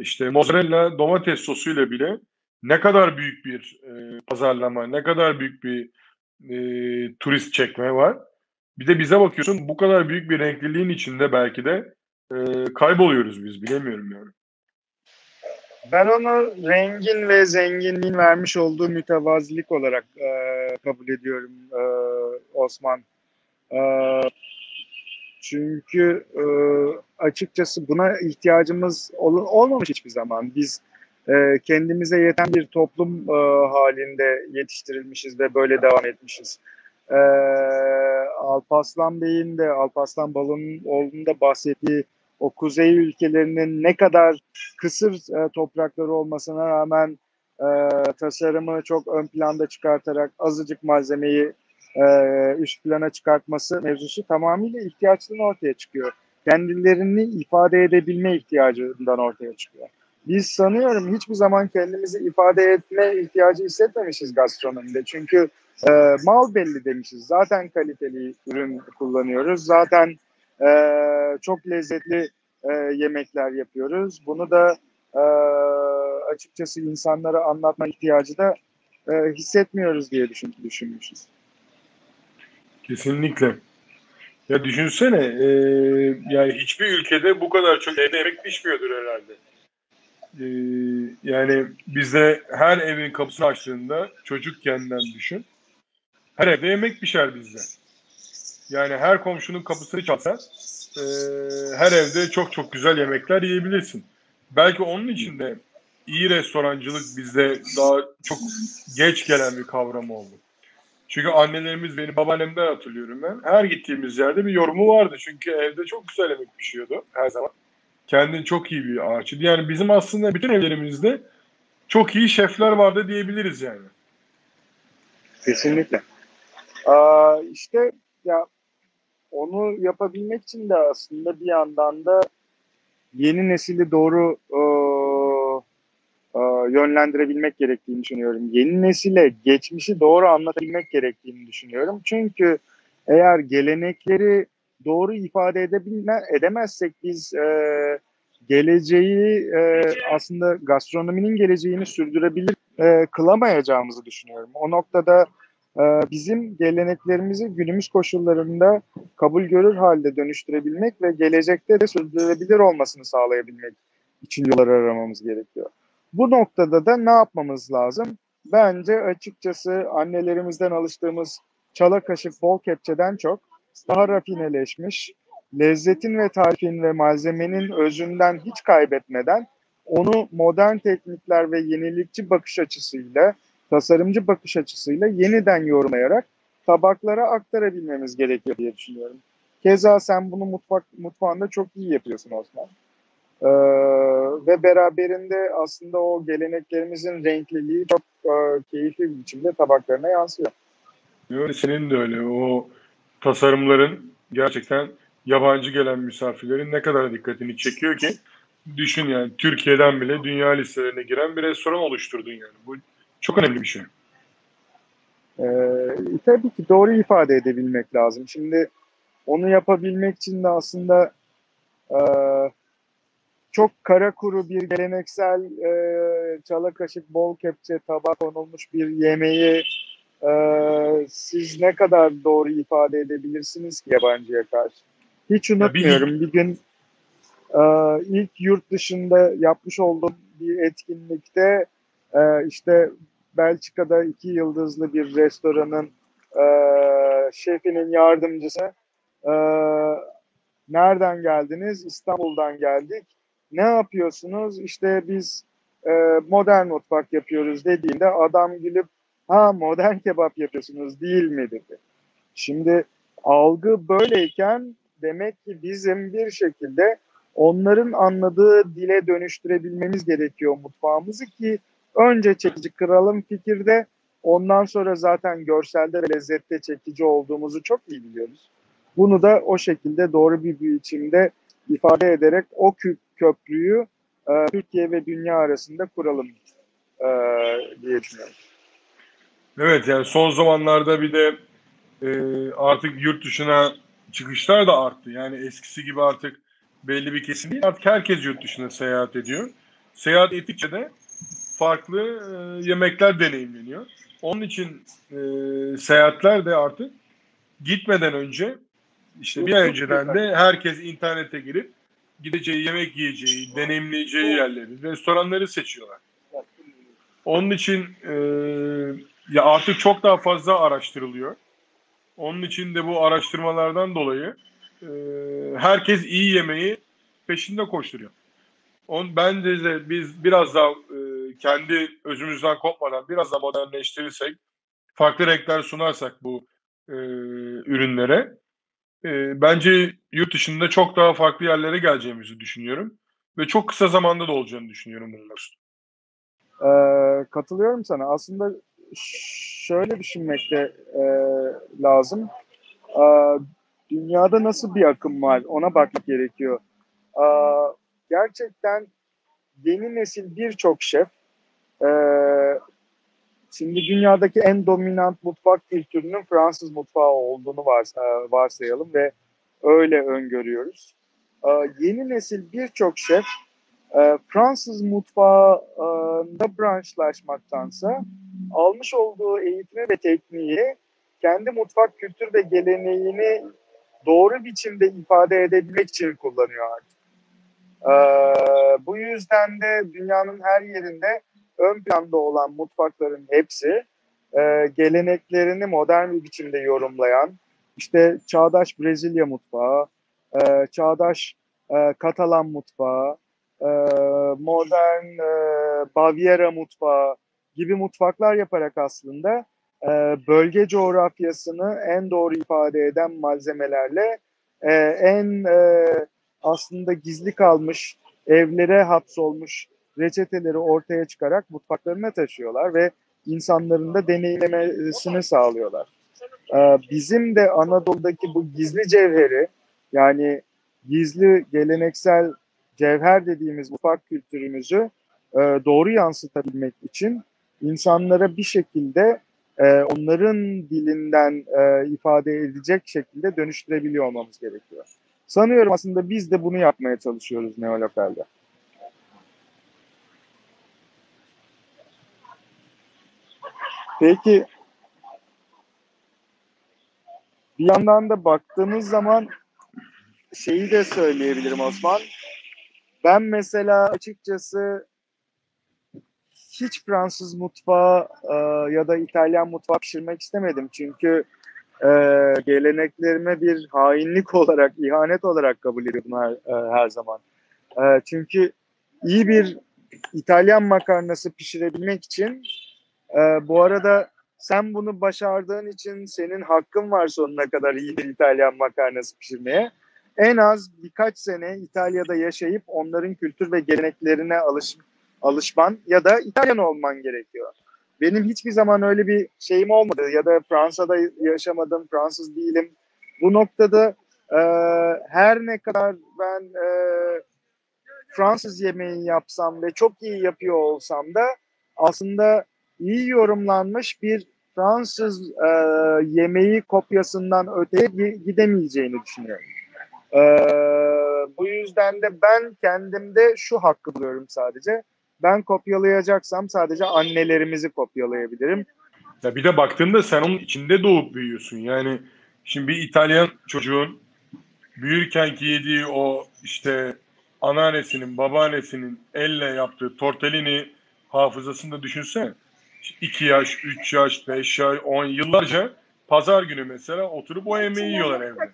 işte mozzarella, domates sosuyla bile ne kadar büyük bir e, pazarlama, ne kadar büyük bir e, turist çekme var. Bir de bize bakıyorsun bu kadar büyük bir renkliliğin içinde belki de e, kayboluyoruz biz bilemiyorum yani. Ben onu rengin ve zenginliğin vermiş olduğu mütevazilik olarak e, kabul ediyorum e, Osman. E, çünkü e, açıkçası buna ihtiyacımız ol, olmamış hiçbir zaman. Biz e, kendimize yeten bir toplum e, halinde yetiştirilmişiz ve böyle devam etmişiz. E, Alpaslan Bey'in de Alpaslan Balın'ın da bahsettiği o kuzey ülkelerinin ne kadar kısır e, toprakları olmasına rağmen e, tasarımı çok ön planda çıkartarak azıcık malzemeyi e, üst plana çıkartması mevzusu tamamıyla ihtiyaçtan ortaya çıkıyor. Kendilerini ifade edebilme ihtiyacından ortaya çıkıyor. Biz sanıyorum hiçbir zaman kendimizi ifade etme ihtiyacı hissetmemişiz gastronomide. Çünkü e, mal belli demişiz. Zaten kaliteli ürün kullanıyoruz. Zaten e, çok lezzetli e, yemekler yapıyoruz. Bunu da e, açıkçası insanlara anlatma ihtiyacı da e, hissetmiyoruz diye düşün, düşünmüşüz. Kesinlikle. Ya düşünsene e, yani hiçbir ülkede bu kadar çok evde yemek pişmiyordur herhalde. E, yani bizde her evin kapısını açtığında çocuk kendinden düşün. Her evde yemek pişer bizde. Yani her komşunun kapısını çalsa e, her evde çok çok güzel yemekler yiyebilirsin. Belki onun için de iyi restorancılık bizde daha çok geç gelen bir kavram oldu. Çünkü annelerimiz, beni babaannemden hatırlıyorum ben. Her gittiğimiz yerde bir yorumu vardı. Çünkü evde çok güzel yemek pişiyordu her zaman. Kendini çok iyi bir ağaçıydı. Yani bizim aslında bütün evlerimizde çok iyi şefler vardı diyebiliriz yani. Kesinlikle. Aa, işte ya onu yapabilmek için de aslında bir yandan da yeni nesili doğru e, e, yönlendirebilmek gerektiğini düşünüyorum. Yeni nesile geçmişi doğru anlatabilmek gerektiğini düşünüyorum. Çünkü eğer gelenekleri doğru ifade edebilme, edemezsek biz e, geleceği e, aslında gastronominin geleceğini sürdürebilir e, kılamayacağımızı düşünüyorum. O noktada bizim geleneklerimizi günümüz koşullarında kabul görür halde dönüştürebilmek ve gelecekte de sürdürülebilir olmasını sağlayabilmek için yolları aramamız gerekiyor. Bu noktada da ne yapmamız lazım? Bence açıkçası annelerimizden alıştığımız çala kaşık bol kepçeden çok daha rafineleşmiş, lezzetin ve tarifin ve malzemenin özünden hiç kaybetmeden onu modern teknikler ve yenilikçi bakış açısıyla, tasarımcı bakış açısıyla yeniden yorumlayarak tabaklara aktarabilmemiz gerekiyor diye düşünüyorum. Keza sen bunu mutfak mutfağında çok iyi yapıyorsun Osman. Ee, ve beraberinde aslında o geleneklerimizin renkliliği çok e, keyifli bir biçimde tabaklarına yansıyor. Senin de öyle. O tasarımların gerçekten yabancı gelen misafirlerin ne kadar dikkatini çekiyor ki düşün yani Türkiye'den bile dünya listelerine giren bir restoran oluşturdun yani. Bu çok önemli bir şey. Ee, tabii ki doğru ifade edebilmek lazım. Şimdi onu yapabilmek için de aslında e, çok kara kuru bir geleneksel e, çala kaşık bol kepçe tabak konulmuş bir yemeği e, siz ne kadar doğru ifade edebilirsiniz ki yabancıya karşı? Hiç unutmuyorum bir gün e, ilk yurt dışında yapmış olduğum bir etkinlikte e, işte Belçika'da iki yıldızlı bir restoranın e, şefinin yardımcısı e, nereden geldiniz? İstanbul'dan geldik. Ne yapıyorsunuz? İşte biz e, modern mutfak yapıyoruz dediğinde adam gülüp ha modern kebap yapıyorsunuz değil mi dedi. Şimdi algı böyleyken demek ki bizim bir şekilde onların anladığı dile dönüştürebilmemiz gerekiyor mutfağımızı ki önce çekici kıralım fikirde ondan sonra zaten görselde ve lezzette çekici olduğumuzu çok iyi biliyoruz. Bunu da o şekilde doğru bir biçimde ifade ederek o köprüyü e, Türkiye ve dünya arasında kuralım e, diye düşünüyorum. Evet yani son zamanlarda bir de e, artık yurt dışına çıkışlar da arttı. Yani eskisi gibi artık belli bir kesim değil. Artık herkes yurt dışına seyahat ediyor. Seyahat ettikçe de farklı e, yemekler deneyimleniyor. Onun için e, seyahatler de artık gitmeden önce işte bir ay önceden de herkes internete girip gideceği yemek yiyeceği, deneyimleyeceği yerleri, restoranları seçiyorlar. Onun için e, ya artık çok daha fazla araştırılıyor. Onun için de bu araştırmalardan dolayı e, herkes iyi yemeği peşinde koşturuyor. On, bence de biz biraz daha kendi özümüzden kopmadan biraz daha modernleştirirsek, farklı renkler sunarsak bu e, ürünlere, e, bence yurt dışında çok daha farklı yerlere geleceğimizi düşünüyorum. Ve çok kısa zamanda da olacağını düşünüyorum bunlar. Ee, katılıyorum sana. Aslında şöyle düşünmek de e, lazım. E, dünyada nasıl bir akım var ona bakmak gerekiyor. E, gerçekten yeni nesil birçok şef e, şimdi dünyadaki en dominant mutfak kültürünün Fransız mutfağı olduğunu varsa, varsayalım ve öyle öngörüyoruz. E, yeni nesil birçok şef e, Fransız mutfağında branşlaşmaktansa almış olduğu eğitimi ve tekniği kendi mutfak kültür ve geleneğini doğru biçimde ifade edebilmek için kullanıyor artık. Ee, bu yüzden de dünyanın her yerinde ön planda olan mutfakların hepsi e, geleneklerini modern bir biçimde yorumlayan, işte çağdaş Brezilya mutfağı, e, çağdaş e, Katalan mutfağı, e, modern e, Baviera mutfağı gibi mutfaklar yaparak aslında e, bölge coğrafyasını en doğru ifade eden malzemelerle e, en e, aslında gizli kalmış evlere hapsolmuş reçeteleri ortaya çıkarak mutfaklarına taşıyorlar ve insanların da deneyimlemesini sağlıyorlar. e, bizim de Anadolu'daki bu gizli cevheri yani gizli geleneksel cevher dediğimiz ufak kültürümüzü e, doğru yansıtabilmek için insanlara bir şekilde e, onların dilinden e, ifade edecek şekilde dönüştürebiliyor olmamız gerekiyor. Sanıyorum aslında biz de bunu yapmaya çalışıyoruz Neolokal'de. Peki bir yandan da baktığımız zaman şeyi de söyleyebilirim Osman. Ben mesela açıkçası hiç Fransız mutfağı e, ya da İtalyan mutfağı pişirmek istemedim. Çünkü e, geleneklerime bir hainlik olarak, ihanet olarak kabul ediyordum her, e, her zaman. E, çünkü iyi bir İtalyan makarnası pişirebilmek için e, bu arada sen bunu başardığın için senin hakkın var sonuna kadar iyi bir İtalyan makarnası pişirmeye. En az birkaç sene İtalya'da yaşayıp onların kültür ve geleneklerine alış, alışman ya da İtalyan olman gerekiyor. Benim hiçbir zaman öyle bir şeyim olmadı ya da Fransa'da yaşamadım, Fransız değilim. Bu noktada e, her ne kadar ben e, Fransız yemeği yapsam ve çok iyi yapıyor olsam da aslında iyi yorumlanmış bir Fransız e, yemeği kopyasından öteye gidemeyeceğini düşünüyorum. E, bu yüzden de ben kendimde şu hakkı buluyorum sadece. Ben kopyalayacaksam sadece annelerimizi kopyalayabilirim. Ya bir de baktığında sen onun içinde doğup büyüyorsun. Yani şimdi bir İtalyan çocuğun büyürken ki yediği o işte anneannesinin, babaannesinin elle yaptığı tortellini hafızasında düşünsene. 2 yaş, 3 yaş, 5 yaş, 10 yıllarca pazar günü mesela oturup o yemeği yiyorlar evde.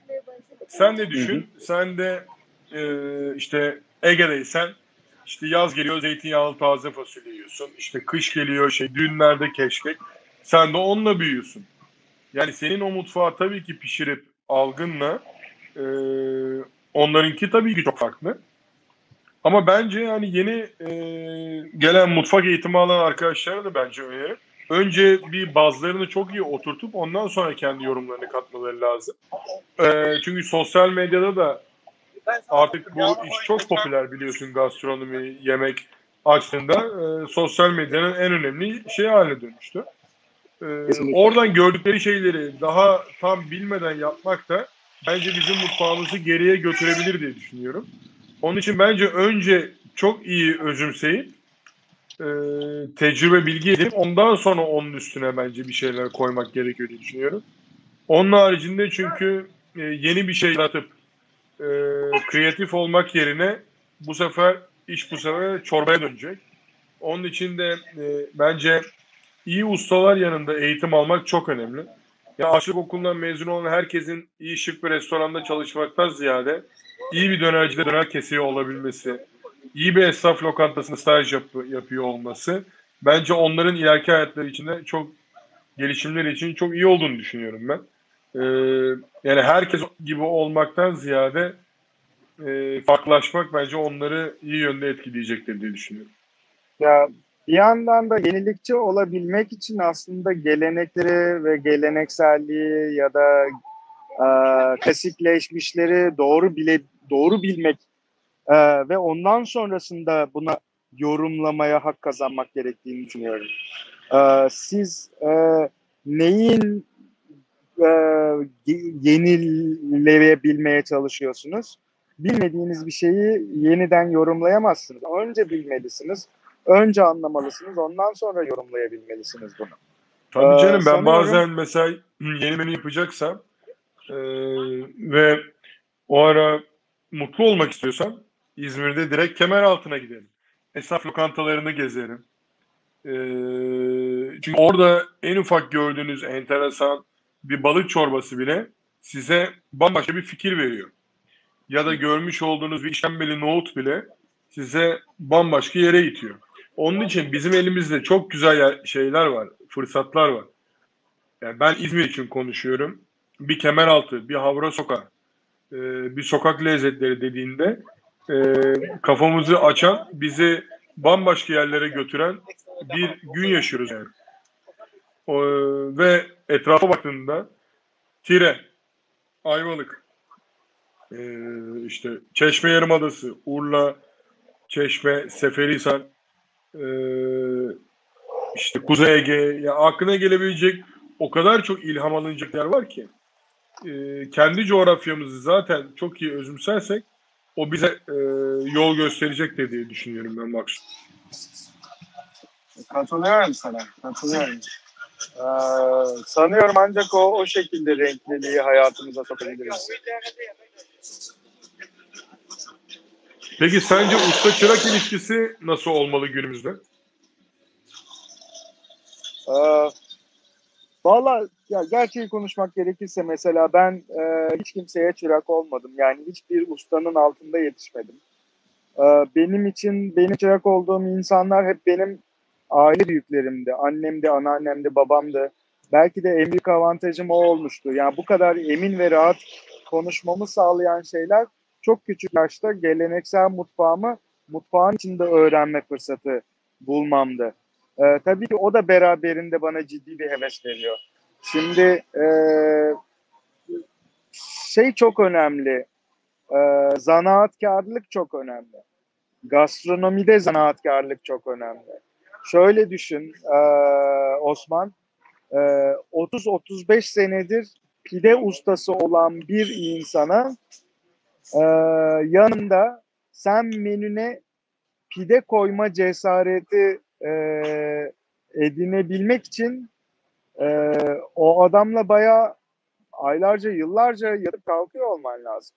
Sen de düşün, sen de e, işte Ege'deysen işte yaz geliyor zeytinyağlı taze fasulye yiyorsun. İşte kış geliyor şey düğünlerde keşkek. Sen de onunla büyüyorsun. Yani senin o mutfağı tabii ki pişirip algınla e, onlarınki tabii ki çok farklı. Ama bence yani yeni e, gelen mutfak eğitimi alan arkadaşlara da bence öneririm. Önce bir bazılarını çok iyi oturtup ondan sonra kendi yorumlarını katmaları lazım. E, çünkü sosyal medyada da artık bu iş çok popüler biliyorsun gastronomi, yemek açtığında e, sosyal medyanın en önemli şey haline dönüştü. E, oradan gördükleri şeyleri daha tam bilmeden yapmak da bence bizim mutfağımızı geriye götürebilir diye düşünüyorum. Onun için bence önce çok iyi özümseyip e, tecrübe bilgi edip ondan sonra onun üstüne bence bir şeyler koymak gerekiyor diye düşünüyorum. Onun haricinde çünkü e, yeni bir şey yaratıp e, kreatif olmak yerine bu sefer iş bu sefer çorbaya dönecek. Onun için de e, bence iyi ustalar yanında eğitim almak çok önemli. Ya aşık okulundan mezun olan herkesin iyi şık bir restoranda çalışmaktan ziyade iyi bir dönercide döner kesiyor olabilmesi, iyi bir esnaf lokantasında staj yap yapıyor olması bence onların ileriki hayatları içinde çok gelişimleri için çok iyi olduğunu düşünüyorum ben. Ee, yani herkes gibi olmaktan ziyade e, farklılaşmak bence onları iyi yönde etkileyecektir diye düşünüyorum. Ya bir yandan da yenilikçi olabilmek için aslında gelenekleri ve gelenekselliği ya da e, klasikleşmişleri doğru bile doğru bilmek e, ve ondan sonrasında buna yorumlamaya hak kazanmak gerektiğini düşünüyorum. E, siz e, neyin e, yenileyebilmeye çalışıyorsunuz? Bilmediğiniz bir şeyi yeniden yorumlayamazsınız. Önce bilmelisiniz, önce anlamalısınız, ondan sonra yorumlayabilmelisiniz bunu. Tabii canım ee, ben sanıyorum... bazen mesela yeni menü yapacaksam e, ve o ara mutlu olmak istiyorsam İzmir'de direkt kemer altına gidelim. Esnaf lokantalarını gezerim. Ee, çünkü orada en ufak gördüğünüz enteresan bir balık çorbası bile size bambaşka bir fikir veriyor. Ya da görmüş olduğunuz bir işkembeli nohut bile size bambaşka yere itiyor. Onun için bizim elimizde çok güzel şeyler var, fırsatlar var. Yani ben İzmir için konuşuyorum. Bir kemeraltı, bir havra sokağı, e, bir sokak lezzetleri dediğinde e, kafamızı açan, bizi bambaşka yerlere götüren bir gün yaşıyoruz yani. Ve etrafa baktığında Tire, Ayvalık, ee, işte Çeşme Yarımadası, Urla, Çeşme, Seferihisar, ee, işte Kuzey Ege, ya aklına gelebilecek o kadar çok ilham alınacak yer var ki e, kendi coğrafyamızı zaten çok iyi özümsersek o bize e, yol gösterecek diye düşünüyorum ben Maksut. Katılıyorum sana. Katılıyorum. Ee, sanıyorum ancak o, o şekilde renkliliği hayatımıza sokabiliriz. Peki sence usta çırak ilişkisi nasıl olmalı günümüzde? Ee, Valla ya gerçeği konuşmak gerekirse mesela ben e, hiç kimseye çırak olmadım. Yani hiçbir ustanın altında yetişmedim. E, benim için benim çırak olduğum insanlar hep benim aile büyüklerimdi. Annemdi, anneannemdi, babamdı. Belki de en büyük avantajım o olmuştu. Yani bu kadar emin ve rahat konuşmamı sağlayan şeyler çok küçük yaşta geleneksel mutfağımı mutfağın içinde öğrenme fırsatı bulmamdı. Ee, tabii ki o da beraberinde bana ciddi bir heves veriyor. Şimdi e, şey çok önemli. E, zanaatkarlık çok önemli. Gastronomide zanaatkarlık çok önemli. Şöyle düşün e, Osman, e, 30-35 senedir pide ustası olan bir insana e, yanında sen menüne pide koyma cesareti e, edinebilmek için e, o adamla bayağı aylarca yıllarca yatıp kalkıyor olman lazım.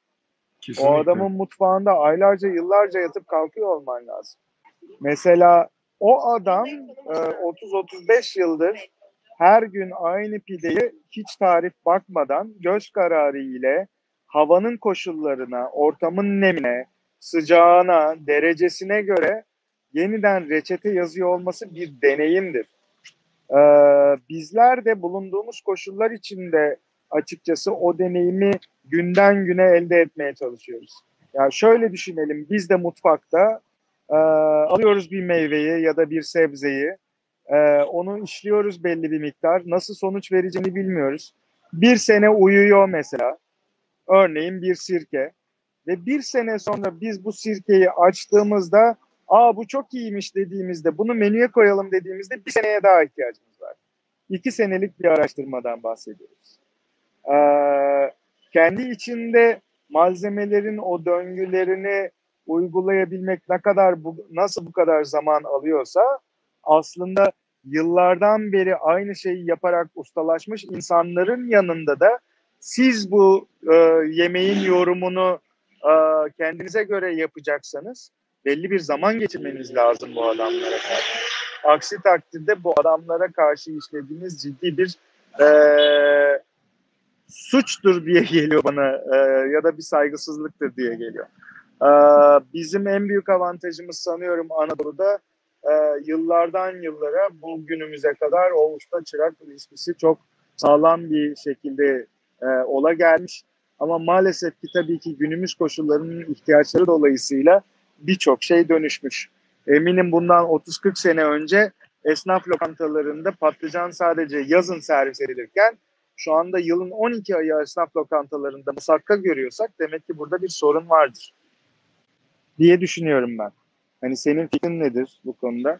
Kesinlikle. O adamın mutfağında aylarca yıllarca yatıp kalkıyor olman lazım. Mesela o adam e, 30-35 yıldır her gün aynı pideyi hiç tarif bakmadan göz kararı ile havanın koşullarına, ortamın nemine, sıcağına, derecesine göre yeniden reçete yazıyor olması bir deneyimdir. Ee, bizler de bulunduğumuz koşullar içinde açıkçası o deneyimi günden güne elde etmeye çalışıyoruz. Yani şöyle düşünelim, biz de mutfakta e, alıyoruz bir meyveyi ya da bir sebzeyi, e, onu işliyoruz belli bir miktar. Nasıl sonuç vereceğini bilmiyoruz. Bir sene uyuyor mesela, örneğin bir sirke ve bir sene sonra biz bu sirkeyi açtığımızda aa bu çok iyiymiş dediğimizde bunu menüye koyalım dediğimizde bir seneye daha ihtiyacımız var. İki senelik bir araştırmadan bahsediyoruz. Ee, kendi içinde malzemelerin o döngülerini uygulayabilmek ne kadar bu, nasıl bu kadar zaman alıyorsa aslında yıllardan beri aynı şeyi yaparak ustalaşmış insanların yanında da siz bu e, yemeğin yorumunu e, kendinize göre yapacaksanız belli bir zaman geçirmeniz lazım bu adamlara karşı. Aksi takdirde bu adamlara karşı işlediğiniz ciddi bir e, suçtur diye geliyor bana e, ya da bir saygısızlıktır diye geliyor. E, bizim en büyük avantajımız sanıyorum Anadolu'da e, yıllardan yıllara bugünümüze kadar o usta çırak ilişkisi çok sağlam bir şekilde e, ola gelmiş. Ama maalesef ki tabii ki günümüz koşullarının ihtiyaçları dolayısıyla birçok şey dönüşmüş. Eminim bundan 30-40 sene önce esnaf lokantalarında patlıcan sadece yazın servis edilirken şu anda yılın 12 ayı esnaf lokantalarında musakka görüyorsak demek ki burada bir sorun vardır diye düşünüyorum ben. Hani senin fikrin nedir bu konuda?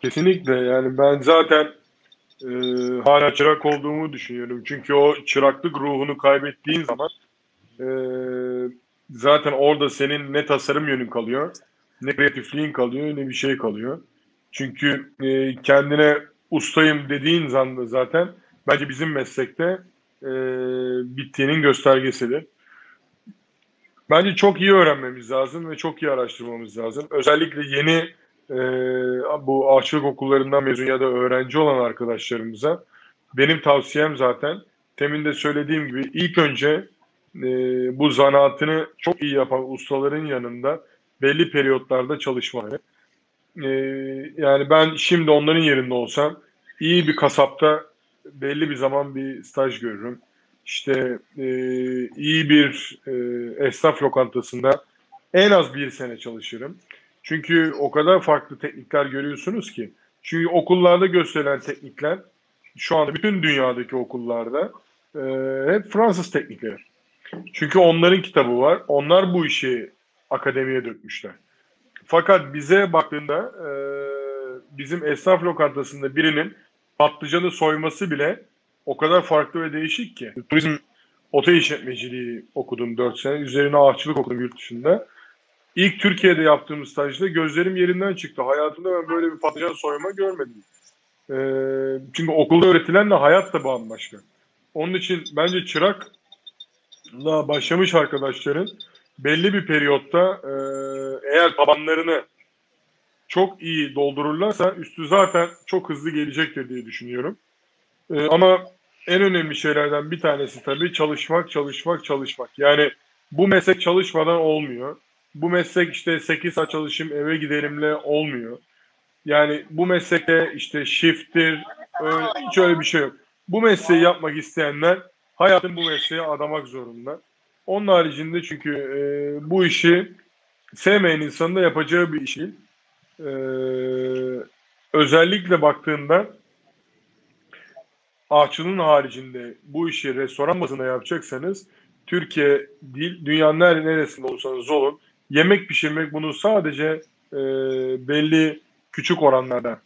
Kesinlikle yani ben zaten e, hala çırak olduğumu düşünüyorum. Çünkü o çıraklık ruhunu kaybettiğin zaman e, zaten orada senin ne tasarım yönün kalıyor, ne kreatifliğin kalıyor, ne bir şey kalıyor. Çünkü e, kendine ustayım dediğin zaman zaten bence bizim meslekte e, bittiğinin göstergesidir. Bence çok iyi öğrenmemiz lazım ve çok iyi araştırmamız lazım. Özellikle yeni e, bu aşçılık okullarından mezun ya da öğrenci olan arkadaşlarımıza benim tavsiyem zaten temin de söylediğim gibi ilk önce e, bu zanaatını çok iyi yapan ustaların yanında belli periyotlarda çalışmaları. E, yani ben şimdi onların yerinde olsam iyi bir kasapta belli bir zaman bir staj görürüm. İşte e, iyi bir e, esnaf lokantasında en az bir sene çalışırım. Çünkü o kadar farklı teknikler görüyorsunuz ki. Çünkü okullarda gösterilen teknikler şu anda bütün dünyadaki okullarda e, hep Fransız teknikleri. Çünkü onların kitabı var. Onlar bu işi akademiye dökmüşler. Fakat bize baktığında e, bizim esnaf lokantasında birinin patlıcanı soyması bile o kadar farklı ve değişik ki. Turizm otel işletmeciliği okudum 4 sene. Üzerine ağaççılık okudum yurt dışında. İlk Türkiye'de yaptığım stajda gözlerim yerinden çıktı. Hayatımda ben böyle bir patlıcan soyma görmedim. E, çünkü okulda öğretilenle hayat da bambaşka. Onun için bence çırakla başlamış arkadaşların belli bir periyotta e, eğer tabanlarını çok iyi doldururlarsa üstü zaten çok hızlı gelecektir diye düşünüyorum. E, ama en önemli şeylerden bir tanesi tabii çalışmak, çalışmak, çalışmak. Yani bu meslek çalışmadan olmuyor. Bu meslek işte 8 saat çalışayım eve gidelimle olmuyor. Yani bu meslekte işte shift'tir, hiç öyle bir şey yok. Bu mesleği yapmak isteyenler hayatın bu mesleğe adamak zorunda. Onun haricinde çünkü e, bu işi sevmeyen insanın da yapacağı bir iş. E, özellikle baktığında ağaççılığın haricinde bu işi restoran bazında yapacaksanız Türkiye değil dünyanın her neresinde olursanız olun yemek pişirmek bunu sadece e, belli küçük oranlarda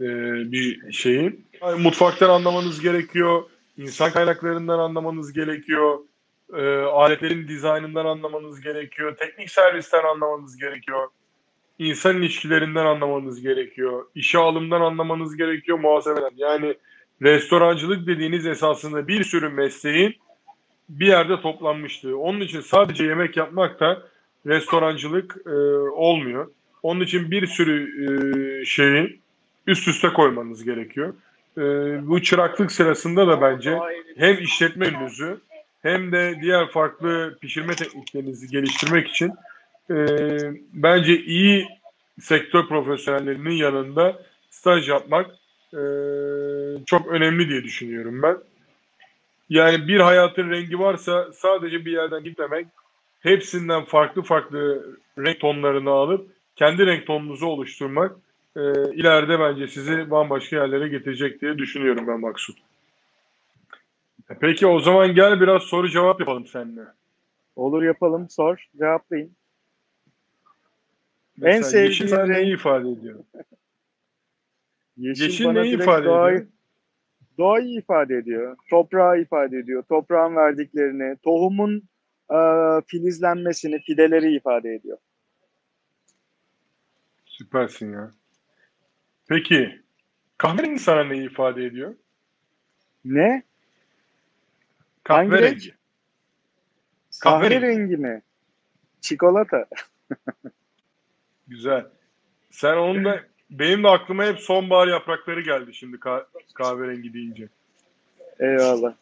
e, bir şeyi. Yani mutfaktan anlamanız gerekiyor, insan kaynaklarından anlamanız gerekiyor, e, aletlerin dizaynından anlamanız gerekiyor, teknik servisten anlamanız gerekiyor, insan ilişkilerinden anlamanız gerekiyor, işe alımdan anlamanız gerekiyor, muhasebeden. Yani restorancılık dediğiniz esasında bir sürü mesleğin bir yerde toplanmıştı. Onun için sadece yemek yapmak da restorancılık e, olmuyor. Onun için bir sürü e, şeyi üst üste koymanız gerekiyor. E, bu çıraklık sırasında da bence hem işletme ününüzü hem de diğer farklı pişirme tekniklerinizi geliştirmek için e, bence iyi sektör profesyonellerinin yanında staj yapmak e, çok önemli diye düşünüyorum ben. Yani bir hayatın rengi varsa sadece bir yerden gitmemek, hepsinden farklı farklı renk tonlarını alıp kendi renk tonunuzu oluşturmak e, ileride bence sizi bambaşka yerlere getirecek diye düşünüyorum ben Maksut. Peki o zaman gel biraz soru cevap yapalım seninle. Olur yapalım. Sor. Cevaplayın. Mesela en sevdiğin yeşil renk... neyi ifade ediyor? yeşil, yeşil neyi ifade doğayı, ediyor? Doğayı ifade ediyor. Toprağı ifade ediyor. Toprağın verdiklerini, tohumun e, filizlenmesini, fideleri ifade ediyor. Süpersin ya. Peki kahverengi sana neyi ifade ediyor? Ne? Kahverengi. Kahverengi mi? Çikolata. Güzel. Sen onun da benim de aklıma hep sonbahar yaprakları geldi şimdi kah- kahverengi deyince. Eyvallah.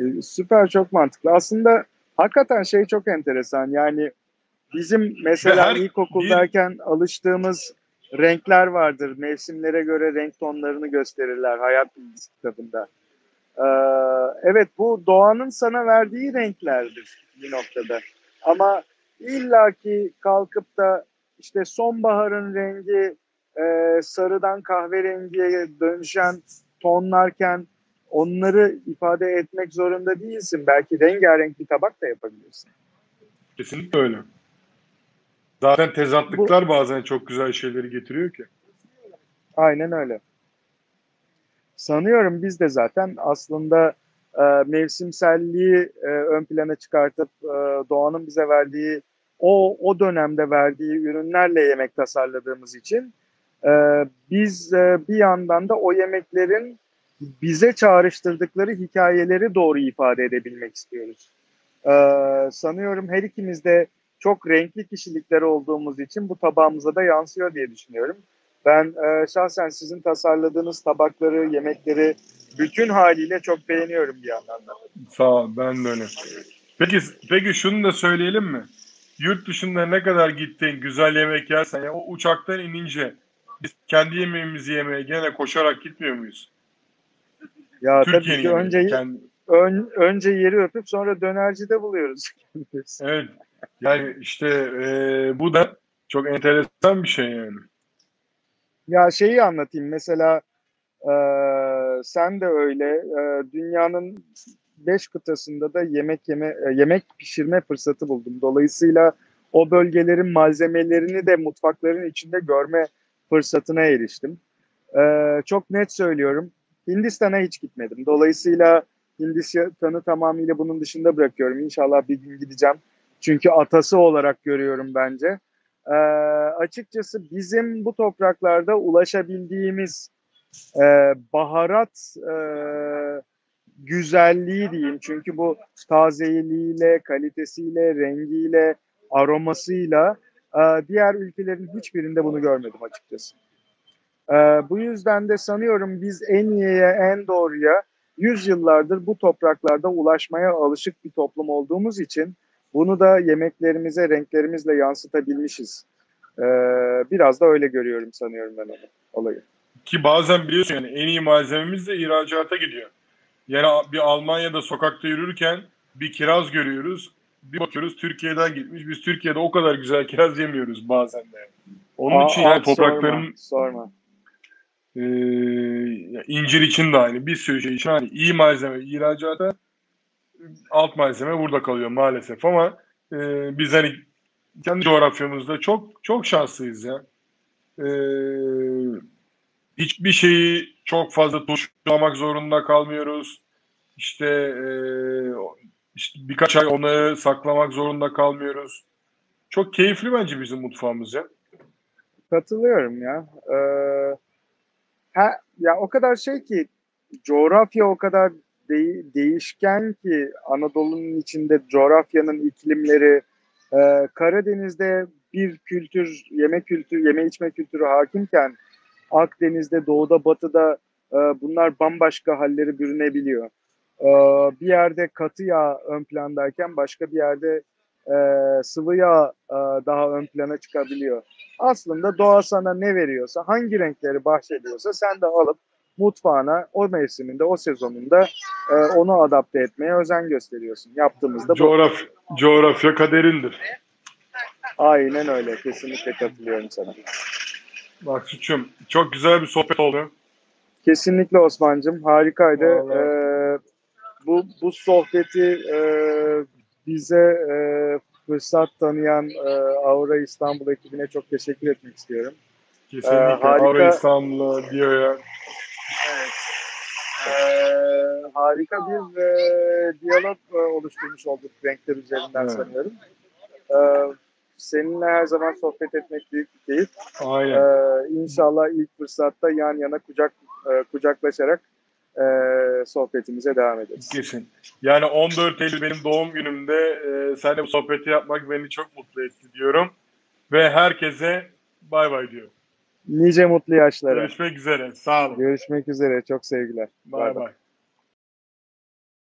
Ee, süper çok mantıklı. Aslında hakikaten şey çok enteresan. Yani bizim mesela her, ilkokuldayken bir... alıştığımız renkler vardır. Mevsimlere göre renk tonlarını gösterirler hayat bilgisi kitabında. Ee, evet bu doğanın sana verdiği renklerdir bir noktada. Ama illaki kalkıp da işte sonbaharın rengi e, sarıdan kahverengiye dönüşen tonlarken onları ifade etmek zorunda değilsin. Belki rengarenk bir tabak da yapabilirsin. Kesinlikle öyle. Zaten tezatlıklar Bu, bazen çok güzel şeyleri getiriyor ki. Aynen öyle. Sanıyorum biz de zaten aslında e, mevsimselliği e, ön plana çıkartıp e, doğanın bize verdiği o o dönemde verdiği ürünlerle yemek tasarladığımız için e, biz e, bir yandan da o yemeklerin bize çağrıştırdıkları hikayeleri doğru ifade edebilmek istiyoruz. E, sanıyorum her ikimiz de çok renkli kişilikler olduğumuz için bu tabağımıza da yansıyor diye düşünüyorum. Ben e, şahsen sizin tasarladığınız tabakları, yemekleri bütün haliyle çok beğeniyorum bir yandan da. Sağ ol, ben de öyle. Peki, peki şunu da söyleyelim mi? Yurt dışında ne kadar gittin, güzel yemek yersen, ya o uçaktan inince biz kendi yemeğimizi yemeye gene koşarak gitmiyor muyuz? Ya Türkiye'nin tabii ki önce, kendi... ön, önce yeri öpüp sonra dönercide buluyoruz. evet. Yani işte e, bu da çok enteresan bir şey yani. Ya şeyi anlatayım mesela e, sen de öyle. Ee, dünyanın beş kıtasında da yemek yeme e, yemek pişirme fırsatı buldum. Dolayısıyla o bölgelerin malzemelerini de mutfakların içinde görme fırsatına eriştim. Ee, çok net söylüyorum. Hindistan'a hiç gitmedim. Dolayısıyla Hindistan'ı tamamıyla bunun dışında bırakıyorum. İnşallah bir gün gideceğim. Çünkü atası olarak görüyorum bence. Ee, açıkçası bizim bu topraklarda ulaşabildiğimiz e, baharat e, güzelliği diyeyim. Çünkü bu tazeliğiyle, kalitesiyle, rengiyle, aromasıyla e, diğer ülkelerin hiçbirinde bunu görmedim açıkçası. E, bu yüzden de sanıyorum biz en iyiye, en doğruya yüzyıllardır bu topraklarda ulaşmaya alışık bir toplum olduğumuz için bunu da yemeklerimize, renklerimizle yansıtabilmişiz. Ee, biraz da öyle görüyorum sanıyorum ben onu, olayı. Ki bazen biliyorsun yani en iyi malzememiz de ihracata gidiyor. Yani bir Almanya'da sokakta yürürken bir kiraz görüyoruz. Bir bakıyoruz Türkiye'den gitmiş. Biz Türkiye'de o kadar güzel kiraz yemiyoruz bazen de. Onun Aa, için yani toprakların sorma, sorma. E, incir için de aynı. Bir sürü şey için hani iyi malzeme ihracata alt malzeme burada kalıyor maalesef ama e, biz hani kendi coğrafyamızda çok çok şanslıyız ya. E, hiçbir şeyi çok fazla tuşlamak zorunda kalmıyoruz. İşte, e, işte birkaç ay onları saklamak zorunda kalmıyoruz. Çok keyifli bence bizim mutfağımız ya. Katılıyorum ya. Ee, ha, ya o kadar şey ki coğrafya o kadar de- değişken ki Anadolu'nun içinde coğrafyanın iklimleri e, Karadeniz'de bir kültür, yeme kültürü, yeme içme kültürü hakimken Akdeniz'de, doğuda, batıda e, bunlar bambaşka halleri bürünebiliyor. E, bir yerde katı yağ ön plandayken başka bir yerde e, sıvı yağ e, daha ön plana çıkabiliyor. Aslında doğa sana ne veriyorsa, hangi renkleri bahşediyorsa sen de alıp mutfağına o mevsiminde, o sezonunda e, onu adapte etmeye özen gösteriyorsun. Yaptığımızda bu. Coğraf, coğrafya kaderindir. Aynen öyle. Kesinlikle katılıyorum sana. Maksut'cum çok güzel bir sohbet oldu. Kesinlikle Osman'cığım. Harikaydı. Vallahi. Ee, bu, bu sohbeti e, bize e, fırsat tanıyan e, Aura İstanbul ekibine çok teşekkür etmek istiyorum. Kesinlikle. Ee, harika. Avra İstanbul'a diyor ya. Evet. Ee, harika bir e, diyalog e, oluşturmuş olduk renkler üzerinden Evet. sanıyorum. Ee, seninle her zaman sohbet etmek büyük bir keyif. Aynen. Ee, inşallah ilk fırsatta yan yana kucak e, kucaklaşarak e, sohbetimize devam ederiz. Kesin. Yani 14 Eylül benim doğum günümde e, seninle bu sohbeti yapmak beni çok mutlu etti diyorum. Ve herkese bay bay diyorum. Nice mutlu yaşlara. Görüşmek üzere. Sağ olun. Görüşmek üzere. Çok sevgiler. Bay bay.